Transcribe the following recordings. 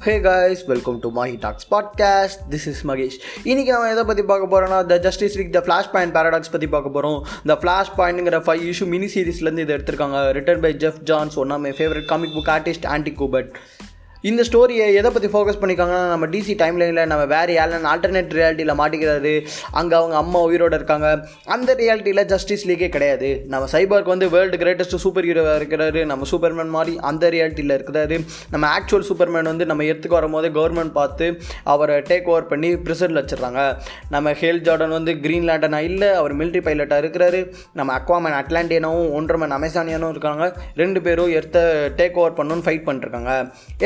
Hey guys welcome to Mahi talks podcast this is Mahesh இன்றைக்கி நம்ம எதை பற்றி பார்க்க போகிறோம்னா the Justice League the Flashpoint paradox பற்றி பார்க்க போகிறோம் இந்த ஃப்ளாஷ் பாயிண்ட்ங்கிற ஃபைவ் இஷ்யூ மினி சீரிஸ்லேருந்து இதை எடுத்திருக்காங்க. Written by Geoff Johns one of my favourite comic book artist Andy Kubert இந்த ஸ்டோரியை எதை பற்றி ஃபோக்கஸ் பண்ணியிருக்காங்கன்னா நம்ம டிசி டைம் லைனில் நம்ம வேறு ஏலன் ஆல்டர்னேட் ரியாலிட்டியில் மாட்டிக்கிறாரு அங்கே அவங்க அம்மா உயிரோடு இருக்காங்க அந்த ரியாலிட்டியில் ஜஸ்டிஸ் லீக்கே கிடையாது. நம்ம சைபர்க்கு வந்து வேர்ல்டு கிரேட்டஸ்ட் சூப்பர் ஹீரோவாக இருக்கிறாரு நம்ம சூப்பர்மேன் மாதிரி அந்த ரியாலிட்டியில் இருக்கிறாரு. நம்ம ஆக்சுவல் சூப்பர்மேன் வந்து நம்ம எடுத்துக்கு வரும்போது கவர்மெண்ட் பார்த்து அவரை டேக் ஓவர் பண்ணி ப்ரிசர்டில் வச்சிடுறாங்க. நம்ம ஹேல் ஜார்டன் வந்து கிரீன்லேண்டனாக இல்லை அவர் மிலிட்ரி பைலட்டாக இருக்கிறாரு. நம்ம அக்வாமேன் அட்லாண்டியனாவும் ஒன்றமேன் அமேசானியனும் இருக்காங்க. ரெண்டு பேரும் எடுத்த டேக் ஓவர் பண்ணணும்னு ஃபைட் பண்ணிருக்காங்க.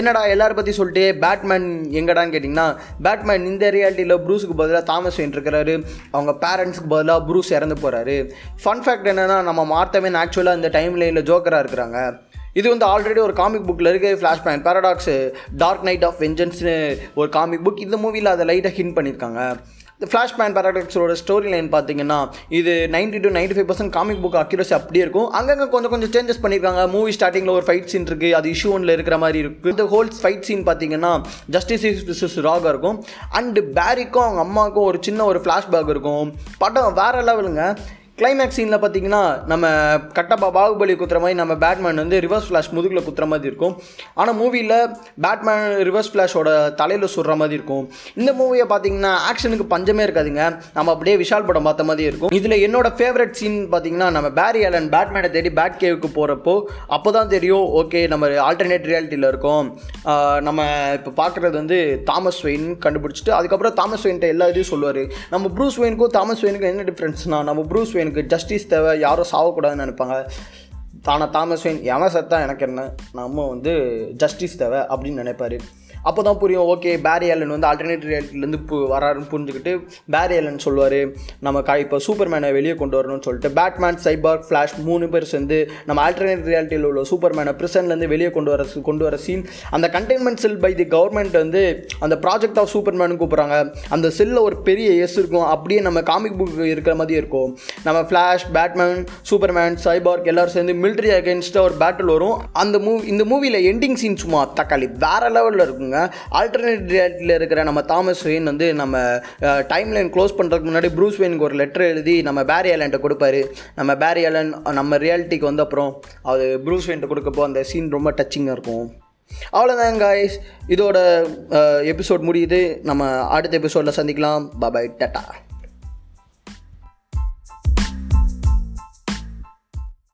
என்னடா எல்லாரும் பற்றி சொல்லிட்டு பேட்மேன் எங்கடான்னு கேட்டிங்கன்னா பேட்மேன் இந்த ரியாலிட்டியில் ப்ரூஸுக்கு பதிலாக தாமஸ் வெயின் இருக்கிறாரு அவங்க பேரண்ட்ஸுக்கு பதிலாக ப்ரூஸ் இறந்து போகிறாரு ஃபன் ஃபேக்ட் என்னென்னா நம்ம மார்த்தமேன் ஆக்சுவலாக இந்த டைம் லைனில் ஜோக்கராக இருக்கிறாங்க. இது வந்து ஆல்ரெடி ஒரு காமிக் புக்கில் இருக்க Flashpoint paradox dark knight of வெஞ்சன்ஸ்னு ஒரு காமிக் புக் இந்த மூவியில் அதை லைட்டாக ஹின் பண்ணியிருக்காங்க. ஃப்ளாஷ் பேன் பேராடாக்ஸோட ஸ்டோரி லைன் பார்த்தீங்கன்னா இது ninety two ninety five percent comic book accuracy அப்படியே இருக்கும். அங்கங்கே கொஞ்சம் கொஞ்சம் சேஞ்சஸ் பண்ணியிருக்காங்க மூவி ஸ்டார்டிங்கில் ஒரு ஃபைட் சீன் இருக்குது அது இஷ்யூ ஒன்றில் இருக்கிற மாதிரி இருக்குது இந்த ஹோல் ஃபைட் சீன் பார்த்தீங்கன்னா ஜஸ்டிஸ் விசஸ் ராகாக இருக்கும். அண்டு பேரிக்கும் அவங்க அம்மாவுக்கும் ஒரு சின்ன ஒரு ஃப்ளாஷ்பேக் இருக்கும். படம் வேறு லெவலுங்க கிளைமேக்ஸ் சீனில் பார்த்தீங்கன்னா நம்ம கட்டப்பா பாகுபலி குத்துற மாதிரி நம்ம பேட்மேன் வந்து ரிவர்ஸ் ஃப்ளாஷ் முதுகில் குத்துற மாதிரி இருக்கும். ஆனால் மூவியில் பேட்மேன் ரிவர்ஸ் ஃப்ளாஷோட தலையில் சுடுற மாதிரி இருக்கும். இந்த மூவியை பார்த்தீங்கன்னா ஆக்ஷனுக்கு பஞ்சமே இருக்காதுங்க. நம்ம அப்படியே விஷால் படம் பார்த்த மாதிரி இருக்கும். இதில் என்னோட ஃபேவரட் சீன் பார்த்தீங்கன்னா நம்ம பேரி அலன் பேட்மேனை தேடி பேட் கேவுக்கு போகிறப்போ அப்போ தான் தெரியும் ஓகே நம்ம ஆல்டர்னேட் ரியாலிட்டியில் இருக்கோம். நம்ம இப்போ பார்க்குறது வந்து தாமஸ் வெயின் கண்டுபிடிச்சிட்டு அதுக்கப்புறம் தாமஸ் வெயின்ட்ட எல்லா இதையும் சொல்லுவார். நம்ம ப்ரூஸ் வெயினுக்கும் தாமஸ் வெயினுக்கும் என்ன டிஃப்ரென்ஸ்னா நம்ம ப்ரூஸ் இவனுக்கு ஜஸ்டிஸ் தேவை யாரும் சாவக்கூடாதுன்னு நினைப்பாங்க. தானே தாமஸ் வெயின் எவன் செத்தா எனக்கு என்ன? நம்ம வந்து ஜஸ்டிஸ் தேவை அப்படின்னு நினைப்பாரு. அப்போ தான் புரியும் ஓகே பேரி ஏலன் வந்து ஆல்டர்னேட் ரியாலிட்டிலேருந்து பு வராருன்னு புரிஞ்சுக்கிட்டு பேரி ஏலன் சொல்லுவார் நம்ம க இப்போ சூப்பர்மேனை வெளியே கொண்டு வரணும்னு சொல்லிட்டு பேட்மேன் சைபர் ஃப்ளாஷ் மூணு பேர் சேர்ந்து நம்ம ஆல்டர்னேட் ரியாலிட்டியில் உள்ள சூப்பர்மேனை ப்ரிசன்லேருந்து வெளியே கொண்டு வர கொண்டு வர சீன் அந்த containment cell by the government வந்து அந்த ப்ராஜெக்ட் ஆஃப் சூப்பர்மேனு கூப்பிட்றாங்க. அந்த செல்லில் ஒரு பெரிய எஸ் இருக்கும் அப்படியே நம்ம காமிக் புக் இருக்கிற மாதிரி இருக்கும். நம்ம ஃப்ளாஷ் பேட்மேன் சூப்பர்மேன் சைபார்க் எல்லோரும் சேர்ந்து மிலிட்ரி அகேன்ஸ்டாக ஒரு பேட்டில் வரும். அந்த மூவி இந்த மூவியில் எண்டிங் சீன் சும்மா தக்காளி வேறு லெவலில் இருக்குங்க. ஆல்டர்னேட் ரியாலிட்டியில் இருக்கிற நம்ம தாமஸ் வெயின் வந்து நம்ம டைம் லைன் க்ளோஸ் பண்ணுறதுக்கு முன்னாடி ப்ரூஸ் வெயினுக்கு ஒரு லெட்டர் எழுதி நம்ம பேரி ஏலன்ட்ட கொடுப்பாரு. நம்ம பேரி ஏலன் நம்ம ரியாலிட்டிக்கு வந்த அப்புறம் அது ப்ரூஸ் வெயின்ட்ட கொடுக்கப்போ அந்த சீன் ரொம்ப டச்சிங்காக இருக்கும். அவ்வளோதான் காய்ஸ் இதோட எபிசோட் முடியுது. நம்ம அடுத்த எபிசோடில் சந்திக்கலாம். பாபாய் டட்டா